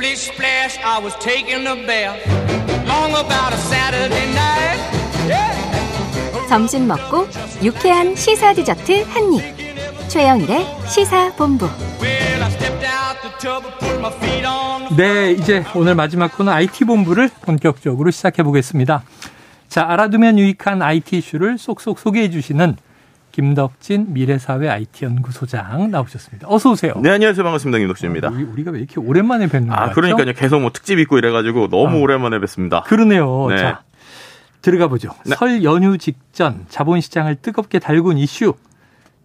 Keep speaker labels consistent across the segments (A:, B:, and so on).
A: Splish splash, I was taking a bath. Long about a Saturday night. Yeah.
B: 점심 먹고 유쾌한 시사 디저트 한 입. 최영일의 시사 본부.
A: Well, I stepped out the tub and put my feet on the
C: 네, 이제 오늘 마지막 코너 IT 본부를 본격적으로 시작해 보겠습니다. 자, 알아두면 유익한 IT 이슈를 쏙쏙 소개해 주시는 김덕진 미래사회 IT 연구소장 나오셨습니다. 어서 오세요.
D: 네, 안녕하세요. 반갑습니다. 김덕진입니다.
C: 우리, 우리 가 왜 이렇게 오랜만에 뵙는 거죠?
D: 아, 그러니까요. 계속 뭐 특집 있고 이래 가지고 너무
C: 아.
D: 오랜만에 뵙습니다.
C: 그러네요.
D: 네.
C: 자, 들어가 보죠.
D: 네.
C: 설 연휴 직전 자본 시장을 뜨겁게 달군 이슈.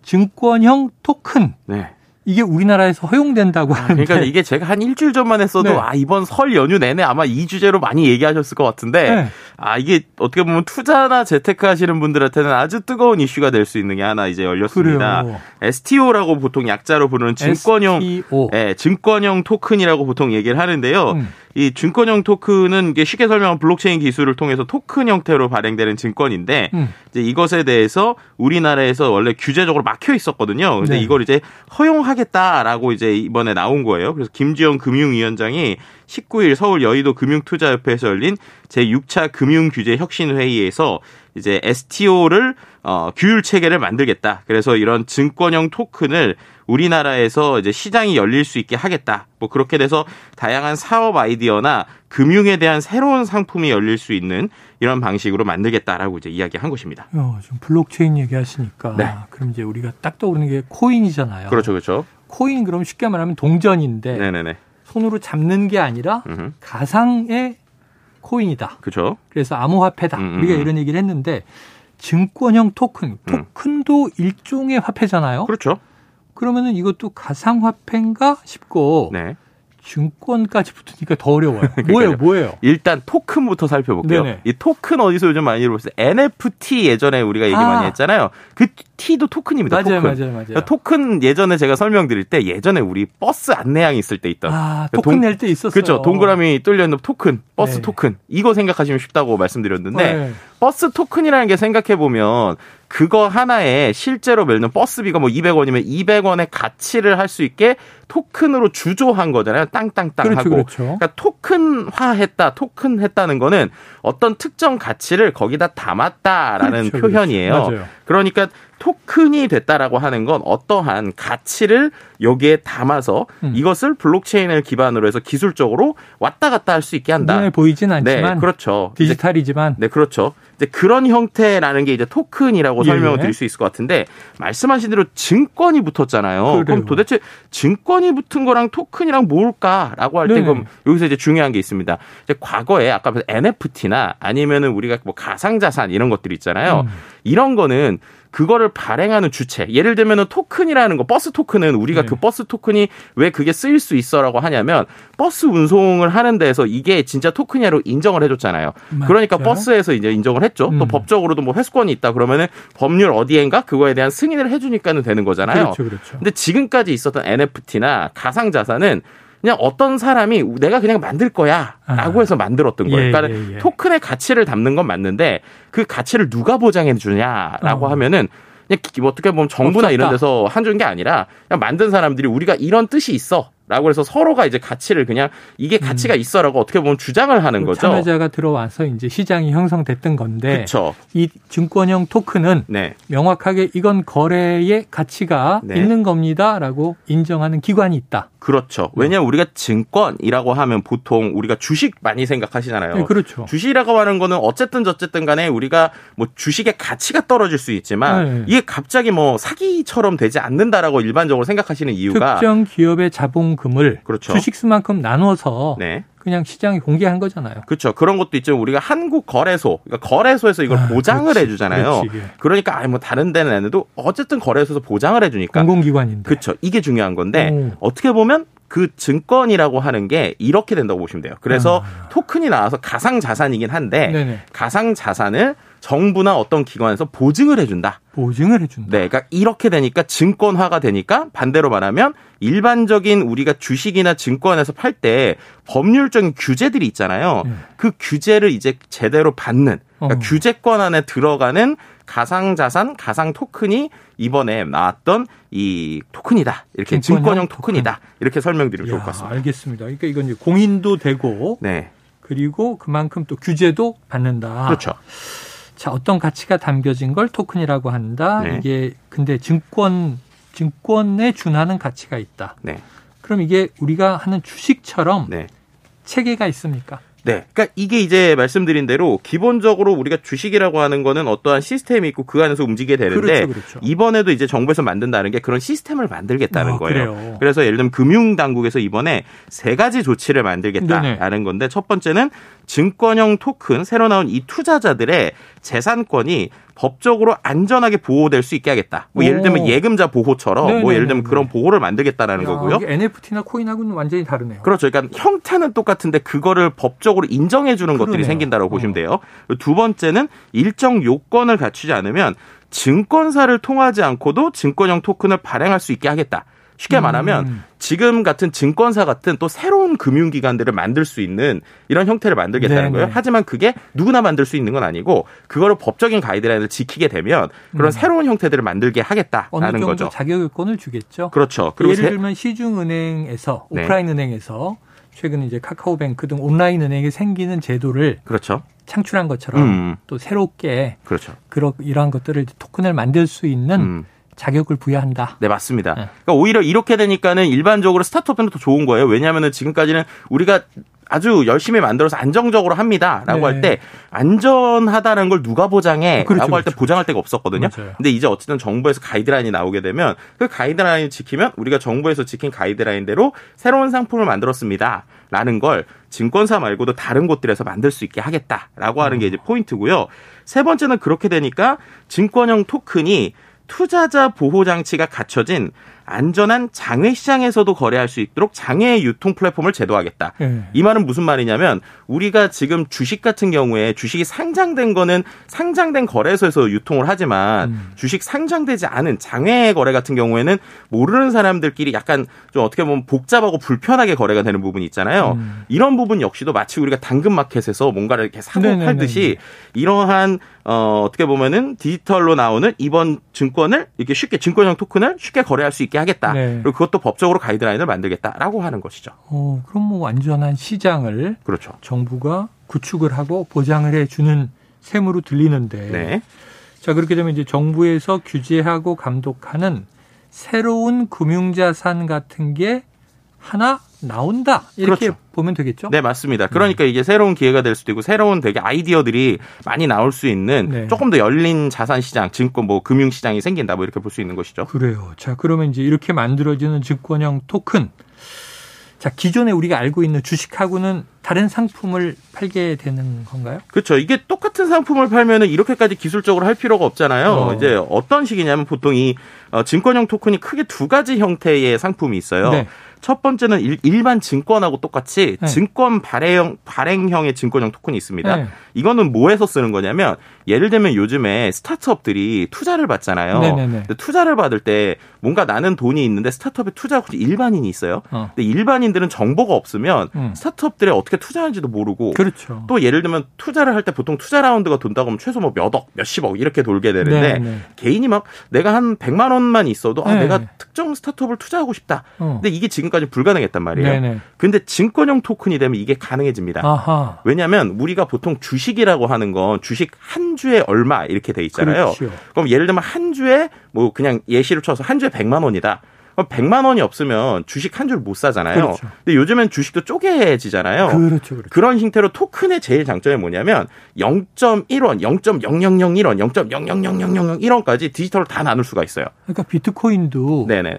C: 증권형 토큰.
D: 네.
C: 이게 우리나라에서 허용된다고 하는데.
D: 그러니까 이게 제가 한 일주일 전만 했어도
C: 네.
D: 아, 이번 설 연휴 내내 아마 이 주제로 많이 얘기하셨을 것 같은데
C: 네.
D: 아, 이게 어떻게 보면 투자나 재테크 하시는 분들한테는 아주 뜨거운 이슈가 될 수 있는 게 하나 이제 열렸습니다.
C: 그래요.
D: STO라고 보통 약자로 부르는 증권형
C: STO.
D: 예, 증권형 토큰이라고 보통 얘기를 하는데요.
C: 음.
D: 이 증권형 토큰은 이게 쉽게 설명한 블록체인 기술을 통해서 토큰 형태로 발행되는 증권인데
C: 음.
D: 이제 이것에 대해서 우리나라에서 원래 규제적으로 막혀 있었거든요. 근데
C: 네.
D: 이걸 이제 허용하겠다라고 이제 이번에 나온 거예요. 그래서 김지영 금융위원장이 19일 서울 여의도 금융투자협회에서 열린 제6차 금융규제 혁신회의에서 이제 STO를 어, 규율 체계를 만들겠다. 그래서 이런 증권형 토큰을 우리나라에서 이제 시장이 열릴 수 있게 하겠다. 뭐 그렇게 돼서 다양한 사업 아이디어나 금융에 대한 새로운 상품이 열릴 수 있는 이런 방식으로 만들겠다라고 이제 이야기한 것입니다.
C: 어, 지금 블록체인 얘기하시니까
D: 네.
C: 그럼 이제 우리가 딱 떠오르는 게 코인이잖아요.
D: 그렇죠, 그렇죠.
C: 코인 그럼 쉽게 말하면 동전인데
D: 네네네.
C: 손으로 잡는 게 아니라
D: 음흠.
C: 가상의 코인이다.
D: 그렇죠.
C: 그래서 암호화폐다.
D: 음, 음,
C: 우리가
D: 음.
C: 이런 얘기를 했는데 증권형 토큰, 토큰도 일종의 화폐잖아요.
D: 그렇죠.
C: 그러면은 이것도 가상화폐인가 싶고
D: 네.
C: 증권까지 붙으니까 더 어려워요. 뭐예요, 뭐예요?
D: 일단 토큰부터 살펴볼게요.
C: 네네.
D: 이 토큰 어디서 요즘 많이 들어봤어요? NFT 예전에 우리가 얘기
C: 아.
D: 많이 했잖아요. 그 T도 토큰입니다.
C: 맞아요,
D: 토큰.
C: 맞아요, 맞아요.
D: 그러니까 토큰 예전에 제가 설명드릴 때 예전에 우리 버스 안내양 있을 때 있던
C: 아,
D: 그
C: 토큰
D: 동-
C: 낼때 있었어요.
D: 그렇죠. 동그라미 뚫려 있는 토큰, 버스
C: 네.
D: 토큰. 이거 생각하시면 쉽다고 말씀드렸는데
C: 네.
D: 버스 토큰이라는 게 생각해 보면 그거 하나에 실제로 멜는 버스비가 뭐 200원이면 200원의 가치를 할 수 있게 토큰으로 주조한 거잖아요. 땅땅땅
C: 그렇죠,
D: 하고.
C: 그렇죠.
D: 그러니까 토큰화했다, 토큰했다는 거는 어떤 특정 가치를 거기다 담았다라는
C: 그렇죠,
D: 표현이에요.
C: 그렇죠.
D: 그러니까 토큰이 됐다라고 하는 건 어떠한 가치를 여기에 담아서
C: 음.
D: 이것을 블록체인을 기반으로 해서 기술적으로 왔다 갔다 할 수 있게 한다.
C: 눈에 보이진 않지만
D: 네, 그렇죠.
C: 디지털이지만
D: 네, 그렇죠. 이제 그런 형태라는 게 이제 토큰이라고
C: 예,
D: 설명을
C: 예.
D: 드릴 수 있을 것 같은데 말씀하신 대로 증권이 붙었잖아요.
C: 그래요.
D: 그럼 도대체 증권이 붙은 거랑 토큰이랑 뭘까라고 할 때. 그럼 여기서 이제 중요한 게 있습니다. 이제 과거에 아까 NFT나 아니면은 우리가 뭐 가상 자산 이런 것들 있잖아요.
C: 음.
D: 이런 거는 그거를 발행하는 주체. 예를 들면은 토큰이라는 거, 버스 토큰은 우리가
C: 네.
D: 그 버스 토큰이 왜 그게 쓰일 수 있어라고 하냐면 버스 운송을 하는 데에서 이게 진짜 토큰이라고 인정을 해줬잖아요.
C: 맞죠.
D: 그러니까 버스에서 이제 인정을 했죠. 또
C: 음.
D: 법적으로도 뭐 회수권이 있다 그러면은 법률 어디엔가 그거에 대한 승인을 해주니까는 되는 거잖아요.
C: 그렇죠, 그렇죠.
D: 근데 지금까지 있었던 NFT나 가상자산은 그냥 어떤 사람이 내가 그냥 만들 거야 라고
C: 아.
D: 해서 만들었던 거예요.
C: 예,
D: 그러니까
C: 예, 예.
D: 토큰의 가치를 담는 건 맞는데 그 가치를 누가 보장해 주냐라고
C: 어.
D: 하면은 그냥 기- 뭐 어떻게 보면 정부나
C: 없었다.
D: 이런 데서 한준 게 아니라 그냥 만든 사람들이 우리가 이런 뜻이 있어. 라고 해서 서로가 이제 가치를 그냥 이게 가치가 있어라고 어떻게 보면 주장을 하는
C: 그
D: 거죠.
C: 참여자가 들어와서 이제 시장이 형성됐던 건데
D: 그렇죠.
C: 이 증권형 토큰은
D: 네.
C: 명확하게 이건 거래의 가치가
D: 네.
C: 있는 겁니다라고 인정하는 기관이 있다.
D: 그렇죠. 왜냐하면 우리가 증권이라고 하면 보통 우리가 주식 많이 생각하시잖아요.
C: 네, 그렇죠.
D: 주식이라고 하는 거는 어쨌든 저쨌든 간에 우리가 뭐 주식의 가치가 떨어질 수 있지만
C: 네.
D: 이게 갑자기 뭐 사기처럼 되지 않는다라고 일반적으로 생각하시는 이유가
C: 특정 기업의 자본 금을
D: 그렇죠.
C: 주식수만큼 나누어서
D: 네.
C: 그냥 시장에 공개한 거잖아요.
D: 그렇죠. 그런 것도 있죠. 우리가 한국 거래소, 그러니까 거래소에서 이걸
C: 아,
D: 보장을
C: 그렇지,
D: 해주잖아요.
C: 그렇지, 예.
D: 그러니까 아니 뭐 다른 데는 안 해도 어쨌든 거래소에서 보장을 해주니까
C: 공공기관인데.
D: 그렇죠. 이게 중요한 건데
C: 오.
D: 어떻게 보면 그 증권이라고 하는 게 이렇게 된다고 보시면 돼요. 그래서 토큰이 나와서 가상 자산이긴 한데
C: 아. 네네.
D: 가상 자산을 정부나 어떤 기관에서 보증을 해준다.
C: 보증을 해준다.
D: 네, 그러니까 이렇게 되니까 증권화가 되니까 반대로 말하면 일반적인 우리가 주식이나 증권에서 팔 때 법률적인 규제들이 있잖아요.
C: 네.
D: 그 규제를 이제 제대로 받는 그러니까
C: 어.
D: 규제권 안에 들어가는 가상자산, 가상 토큰이 이번에 나왔던 이 토큰이다. 이렇게
C: 증권형
D: 토큰이다. 이렇게 설명드리면 좋을 것
C: 야,
D: 같습니다.
C: 알겠습니다. 그러니까 이건 이제 공인도 되고
D: 네.
C: 그리고 그만큼 또 규제도 받는다.
D: 그렇죠.
C: 자, 어떤 가치가 담겨진 걸 토큰이라고 한다.
D: 네.
C: 이게 근데 증권 증권에 준하는 가치가 있다.
D: 네.
C: 그럼 이게 우리가 하는 주식처럼
D: 네.
C: 체계가 있습니까?
D: 네. 그러니까 이게 이제 말씀드린 대로 기본적으로 우리가 주식이라고 하는 거는 어떠한 시스템이 있고 그 안에서 움직이게 되는데
C: 그렇죠, 그렇죠.
D: 이번에도 이제 정부에서 만든다는 게 그런 시스템을 만들겠다는
C: 아,
D: 거예요.
C: 그래요.
D: 그래서 예를 들면 금융 당국에서 이번에 세 가지 조치를 만들겠다라는
C: 네네.
D: 건데 첫 번째는 증권형 토큰 새로 나온 이 투자자들의 재산권이 법적으로 안전하게 보호될 수 있게 하겠다. 뭐 예를 들면
C: 오.
D: 예금자 보호처럼 뭐 예를 들면
C: 네네네네.
D: 그런 보호를 만들겠다라는
C: 야,
D: 거고요.
C: NFT나 코인하고는 완전히 다르네요.
D: 그렇죠. 그러니까 형태는 똑같은데 그거를 법적으로 인정해 주는 것들이
C: 그러네요.
D: 생긴다고
C: 어.
D: 보시면 돼요. 두 번째는 일정 요건을 갖추지 않으면 증권사를 통하지 않고도 증권형 토큰을 발행할 수 있게 하겠다. 쉽게
C: 음.
D: 말하면 지금 같은 증권사 같은 또 새로운 금융기관들을 만들 수 있는 이런 형태를 만들겠다는
C: 네네.
D: 거예요. 하지만 그게 누구나 만들 수 있는 건 아니고 그거를 법적인 가이드라인을 지키게 되면 그런
C: 음.
D: 새로운 형태들을 만들게 하겠다라는 거죠.
C: 자격 요건을 주겠죠.
D: 그렇죠. 그리고
C: 예를
D: 세-
C: 들면 시중은행에서
D: 네.
C: 오프라인 은행에서 최근 이제 카카오뱅크 등 온라인 은행에 생기는 제도를
D: 그렇죠.
C: 창출한 것처럼
D: 음.
C: 또 새롭게
D: 그렇죠.
C: 그런 이러한 것들을 토큰을 만들 수 있는
D: 음.
C: 자격을 부여한다.
D: 네, 맞습니다.
C: 네.
D: 그러니까 오히려 이렇게 되니까는 일반적으로 스타트업은 더 좋은 거예요. 왜냐하면은 지금까지는 우리가 아주 열심히 만들어서 안정적으로 합니다라고
C: 네.
D: 할때 안전하다는 걸 누가 보장해라고
C: 그렇죠,
D: 할때
C: 그렇죠.
D: 보장할 데가 없었거든요.
C: 맞아요.
D: 근데 이제 어쨌든 정부에서 가이드라인이 나오게 되면 그 가이드라인을 지키면 우리가 정부에서 지킨 가이드라인대로 새로운 상품을 만들었습니다라는 걸 증권사 말고도 다른 곳들에서 만들 수 있게 하겠다라고 하는 게 이제 포인트고요. 세 번째는 그렇게 되니까 증권형 토큰이 투자자 보호 장치가 갖춰진 안전한 장외 시장에서도 거래할 수 있도록 장외 유통 플랫폼을 제도하겠다.
C: 예.
D: 이 말은 무슨 말이냐면 우리가 지금 주식 같은 경우에 주식이 상장된 거는 상장된 거래소에서 유통을 하지만
C: 음.
D: 주식 상장되지 않은 장외 거래 같은 경우에는 모르는 사람들끼리 약간 좀 어떻게 보면 복잡하고 불편하게 거래가 되는 부분이 있잖아요.
C: 음.
D: 이런 부분 역시도 마치 우리가 당근마켓에서 뭔가를 이렇게 사고. 팔듯이 이러한 어 어떻게 보면은 디지털로 나오는 이번 증권을 이렇게 쉽게 증권형 토큰을 쉽게 거래할 수 있게 하겠다.
C: 네.
D: 그리고 그것도 법적으로 가이드라인을 만들겠다라고 하는 것이죠.
C: 어, 그럼 뭐 완전한 시장을
D: 그렇죠.
C: 정부가 구축을 하고 보장을 해 주는 셈으로 들리는데
D: 네.
C: 자 그렇게 되면 이제 정부에서 규제하고 감독하는 새로운 금융자산 같은 게 하나 나온다 이렇게
D: 그렇죠.
C: 보면 되겠죠?
D: 네, 맞습니다. 그러니까 이게 새로운 기회가 될 수도 있고 새로운 되게 아이디어들이 많이 나올 수 있는
C: 네.
D: 조금 더 열린 자산 시장, 증권 뭐 금융 시장이 생긴다 뭐 이렇게 볼 수 있는 것이죠.
C: 그래요. 자 그러면 이제 이렇게 만들어지는 증권형 토큰 자 기존에 우리가 알고 있는 주식하고는 다른 상품을 팔게 되는 건가요?
D: 그렇죠. 이게 똑같은 상품을 팔면은 이렇게까지 기술적으로 할 필요가 없잖아요.
C: 어.
D: 이제 어떤 식이냐면 보통 이 어, 증권형 토큰이 크게 두 가지 형태의 상품이 있어요.
C: 네.
D: 첫 번째는 일, 일반 증권하고 똑같이
C: 네.
D: 증권 발행 발행형의 증권형 토큰이 있습니다.
C: 네.
D: 이거는 뭐에서 쓰는 거냐면 예를 들면 요즘에 스타트업들이 투자를 받잖아요.
C: 네네네.
D: 근데 투자를 받을 때 뭔가 나는 돈이 있는데 스타트업에 투자하고 일반인이 있어요.
C: 어.
D: 근데 일반인들은 정보가 없으면
C: 음.
D: 스타트업들이 어떻게 투자하는지도 모르고
C: 그렇죠.
D: 또 예를 들면 투자를 할 때 보통 투자 라운드가 돈다고 하면 최소 뭐 몇억, 몇십억 이렇게 돌게 되는데
C: 네네.
D: 개인이 막 내가 한 100만 원만 있어도 아
C: 네.
D: 내가 특정 스타트업을 투자하고 싶다.
C: 어.
D: 근데 이게 지금까지 불가능했단 말이에요.
C: 네네.
D: 근데 증권형 토큰이 되면 이게 가능해집니다.
C: 아하.
D: 왜냐하면 우리가 보통 주식이라고 하는 건 주식 한 주에 얼마 이렇게 돼 있잖아요.
C: 그렇죠.
D: 그럼 예를 들면 한 주에 뭐 그냥 예시를 쳐서 한 주에 100만 원이다. 그럼 100만 원이 없으면 주식 한 주를 못 사잖아요.
C: 그렇죠.
D: 근데 요즘엔 주식도 쪼개지잖아요.
C: 그렇죠. 그렇죠.
D: 그런 형태로 토큰의 제일 장점이 뭐냐면 0.1원, 0.0001원, 0.000001원까지 디지털로 다 나눌 수가 있어요.
C: 그러니까 비트코인도
D: 네네.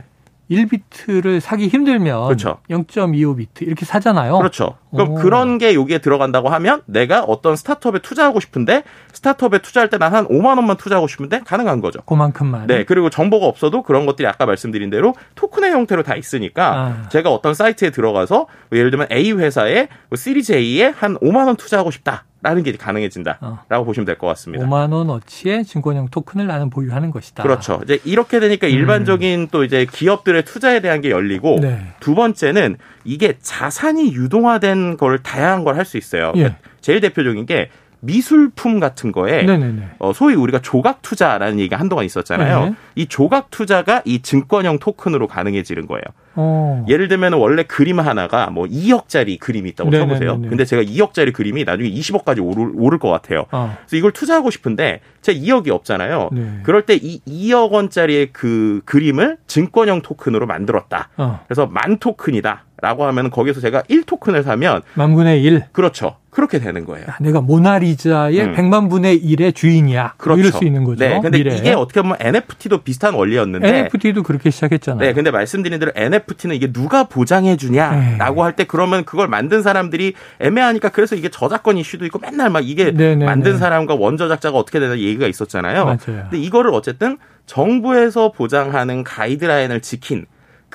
C: 1비트를 사기 힘들면
D: 그렇죠.
C: 0.25비트 이렇게 사잖아요.
D: 그렇죠. 그럼
C: 오.
D: 그런 게 여기에 들어간다고 하면 내가 어떤 스타트업에 투자하고 싶은데 스타트업에 투자할 때 난 한 5만 원만 투자하고 싶은데 가능한 거죠.
C: 그만큼만.
D: 네, 그리고 정보가 없어도 그런 것들이 아까 말씀드린 대로 토큰의 형태로 다 있으니까
C: 아.
D: 제가 어떤 사이트에 들어가서 뭐 예를 들면 A 회사에 뭐 시리즈 A에 한 5만 원 투자하고 싶다 라는 게 가능해진다라고
C: 어.
D: 보시면 될 것 같습니다.
C: 5만 원 어치의 증권형 토큰을 나는 보유하는 것이다.
D: 그렇죠. 이제 이렇게 되니까 일반적인 또 이제 기업들의 투자에 대한 게 열리고
C: 음. 네.
D: 두 번째는 이게 자산이 유동화된 걸 다양한 걸 할 수 있어요.
C: 예.
D: 그러니까 제일 대표적인 게 미술품 같은 거에
C: 네네네.
D: 어, 소위 우리가 조각 투자라는 얘기가 한동안 있었잖아요.
C: 네.
D: 이 조각 투자가 이 증권형 토큰으로 가능해지는 거예요.
C: 어.
D: 예를 들면 원래 그림 하나가 뭐 2억짜리 그림이 있다고
C: 네네네네.
D: 쳐보세요. 근데 제가 2억짜리 그림이 나중에 20억까지 오를, 오를 것 같아요.
C: 어.
D: 그래서 이걸 투자하고 싶은데 제가 2억이 없잖아요.
C: 네.
D: 그럴 때 이 2억 원짜리의 그 그림을 증권형 토큰으로 만들었다.
C: 어.
D: 그래서 만 토큰이다. 라고 하면 거기서 제가 1토큰을 사면
C: 만분의 1.
D: 그렇죠. 그렇게 되는 거예요.
C: 야, 내가 모나리자의
D: 음.
C: 100만 분의 1의 주인이야.
D: 그렇죠.
C: 이럴 수 있는 거죠.
D: 네. 근데
C: 미래에.
D: 이게 어떻게 보면 NFT도 비슷한 원리였는데
C: NFT도 그렇게 시작했잖아요.
D: 네, 근데 말씀드린 대로 NFT는 이게 누가 보장해 주냐라고 할 때 그러면 그걸 만든 사람들이 애매하니까 그래서 이게 저작권 이슈도 있고 맨날 막 이게
C: 네네네.
D: 만든 사람과 원저작자가 어떻게 되나 얘기가 있었잖아요.
C: 맞아요.
D: 근데 이거를 어쨌든 정부에서 보장하는 가이드라인을 지킨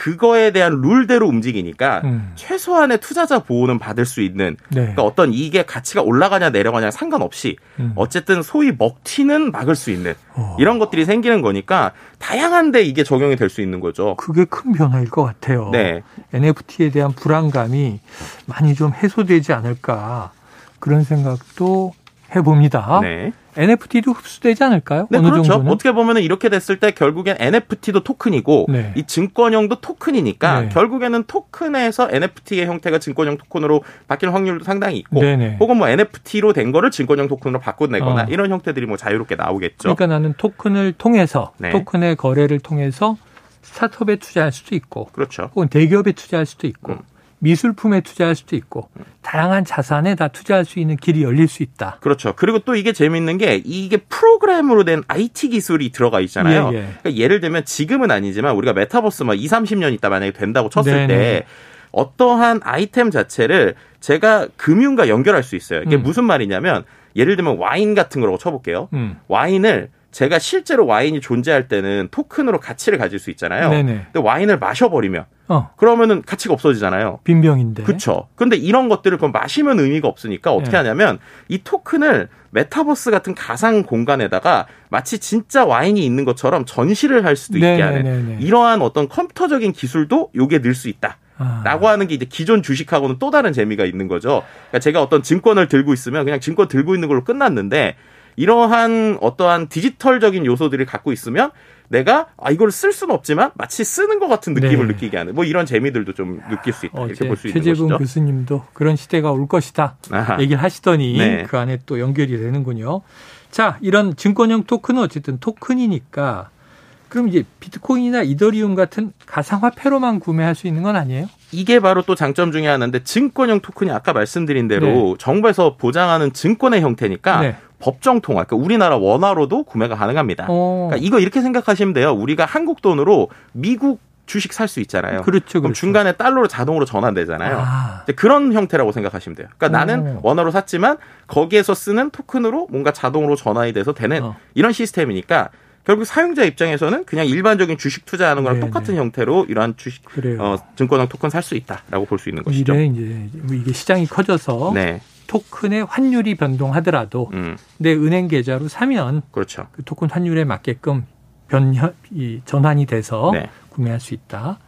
D: 그거에 대한 룰대로 움직이니까
C: 음.
D: 최소한의 투자자 보호는 받을 수 있는
C: 네.
D: 그러니까 어떤 이게 가치가 올라가냐 내려가냐 상관없이
C: 음.
D: 어쨌든 소위 먹튀는 막을 수 있는
C: 어.
D: 이런 것들이 생기는 거니까 다양한데 이게 적용이 될 수 있는 거죠.
C: 그게 큰 변화일 것 같아요.
D: 네.
C: NFT에 대한 불안감이 많이 좀 해소되지 않을까 그런 생각도 해봅니다.
D: 네.
C: NFT도 흡수되지 않을까요?
D: 네,
C: 어느
D: 그렇죠.
C: 정도는?
D: 어떻게 보면 이렇게 됐을 때 결국엔 NFT도 토큰이고
C: 네.
D: 이 증권형도 토큰이니까
C: 네.
D: 결국에는 토큰에서 NFT의 형태가 증권형 토큰으로 바뀔 확률도 상당히 있고
C: 네네.
D: 혹은 뭐 NFT로 된 거를 증권형 토큰으로 바꿔내거나
C: 어.
D: 이런 형태들이 뭐 자유롭게 나오겠죠.
C: 그러니까 나는 토큰을 통해서
D: 네.
C: 토큰의 거래를 통해서 스타트업에 투자할 수도 있고
D: 그렇죠.
C: 혹은 대기업에 투자할 수도 있고
D: 음.
C: 미술품에 투자할 수도 있고 다양한 자산에 다 투자할 수 있는 길이 열릴 수 있다.
D: 그렇죠. 그리고 또 이게 재밌는 게 이게 프로그램으로 된 IT 기술이 들어가 있잖아요.
C: 예, 예.
D: 그러니까 예를 들면 지금은 아니지만 우리가 메타버스 막 2, 30년 있다 만약에 된다고 쳤을
C: 네네.
D: 때 어떠한 아이템 자체를 제가 금융과 연결할 수 있어요. 이게
C: 음.
D: 무슨 말이냐면 예를 들면 와인 같은 거라고 쳐볼게요.
C: 음.
D: 와인을 제가 실제로 와인이 존재할 때는 토큰으로 가치를 가질 수 있잖아요.
C: 네네.
D: 근데 와인을 마셔버리면
C: 어,
D: 그러면은 가치가 없어지잖아요.
C: 빈병인데.
D: 그렇죠. 근데 이런 것들을 그럼 마시면 의미가 없으니까 어떻게
C: 네.
D: 하냐면 이 토큰을 메타버스 같은 가상 공간에다가 마치 진짜 와인이 있는 것처럼 전시를 할 수도 있게
C: 네,
D: 하는
C: 네.
D: 이러한 어떤 컴퓨터적인 기술도 요게 늘 수 있다.
C: 아.
D: 라고 하는 게 이제 기존 주식하고는 또 다른 재미가 있는 거죠. 그러니까 제가 어떤 증권을 들고 있으면 그냥 증권 들고 있는 걸로 끝났는데 이러한 어떠한 디지털적인 요소들을 갖고 있으면 내가 아 이걸 쓸 수는 없지만 마치 쓰는 것 같은 느낌을
C: 네.
D: 느끼게 하는 뭐 이런 재미들도 좀 느낄 수 있다 이렇게
C: 어제
D: 볼수 있는
C: 최재분. 교수님도 그런 시대가 올 것이다
D: 아하.
C: 얘기를 하시더니
D: 네.
C: 그 안에 또 연결이 되는군요. 자, 이런 증권형 토큰은 어쨌든 토큰이니까 그럼 이제 비트코인이나 이더리움 같은 가상화폐로만 구매할 수 있는 건 아니에요?
D: 이게 바로 또 장점 중에 하나인데 증권형 토큰이 아까 말씀드린 대로
C: 네.
D: 정부에서 보장하는 증권의 형태니까
C: 네.
D: 법정 통화, 그러니까 우리나라 원화로도 구매가 가능합니다.
C: 어.
D: 그러니까 이거 이렇게 생각하시면 돼요. 우리가 한국 돈으로 미국 주식 살 수 있잖아요.
C: 그렇죠,
D: 그럼
C: 그렇죠.
D: 중간에 달러로 자동으로 전환되잖아요.
C: 아.
D: 그런 형태라고 생각하시면 돼요. 그러니까
C: 오.
D: 나는 원화로 샀지만 거기에서 쓰는 토큰으로 뭔가 자동으로 전환이 돼서 되는
C: 어.
D: 이런 시스템이니까 결국 사용자 입장에서는 그냥 일반적인 주식 투자하는 거랑
C: 네네.
D: 똑같은 형태로 이러한 주식
C: 그래요.
D: 어, 증권형 토큰 살 수 있다라고 볼 수 있는 것이죠.
C: 이제 이게 시장이 커져서
D: 네,
C: 토큰의 환율이 변동하더라도
D: 음,
C: 내 은행 계좌로 사면
D: 그렇죠.
C: 그 토큰 환율에 맞게끔 변현 이 전환이 돼서
D: 네.
C: 구매할 수 있다.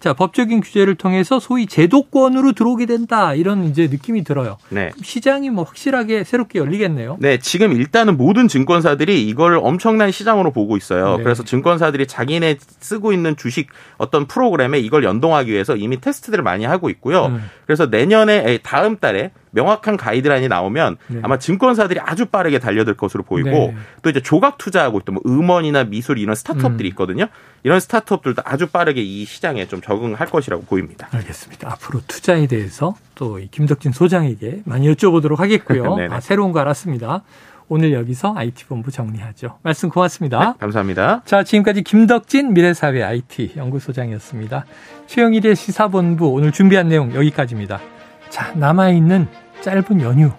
C: 자, 법적인 규제를 통해서 소위 제도권으로 들어오게 된다. 이런 이제 느낌이 들어요.
D: 네.
C: 시장이 뭐 확실하게 새롭게 열리겠네요.
D: 네, 지금 일단은 모든 증권사들이 이걸 엄청난 시장으로 보고 있어요.
C: 네.
D: 그래서 증권사들이 자기네 쓰고 있는 주식 어떤 프로그램에 이걸 연동하기 위해서 이미 테스트들을 많이 하고 있고요.
C: 음.
D: 그래서 내년에 에, 다음 달에 명확한 가이드라인이 나오면
C: 네.
D: 아마 증권사들이 아주 빠르게 달려들 것으로 보이고
C: 네.
D: 또 이제 조각 투자하고 있던 뭐 음원이나 미술 이런 스타트업들이
C: 음.
D: 있거든요. 이런 스타트업들도 아주 빠르게 이 시장에 좀 적응할 것이라고 보입니다.
C: 알겠습니다. 앞으로 투자에 대해서 또이 김덕진 소장에게 많이 여쭤보도록 하겠고요. 아, 새로운 거 알았습니다. 오늘 여기서 IT본부 정리하죠. 말씀 고맙습니다.
D: 네, 감사합니다.
C: 자, 지금까지 김덕진 미래사회 IT 연구소장이었습니다. 최영일의 시사본부 오늘 준비한 내용 여기까지입니다. 자, 남아있는 짧은 연휴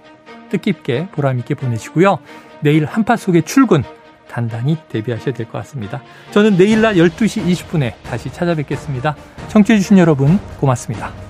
C: 뜻깊게 보람있게 보내시고요. 내일 한파 속의 출근 단단히 대비하셔야 될 것 같습니다. 저는 내일 낮 12시 20분에 다시 찾아뵙겠습니다. 청취해주신 여러분 고맙습니다.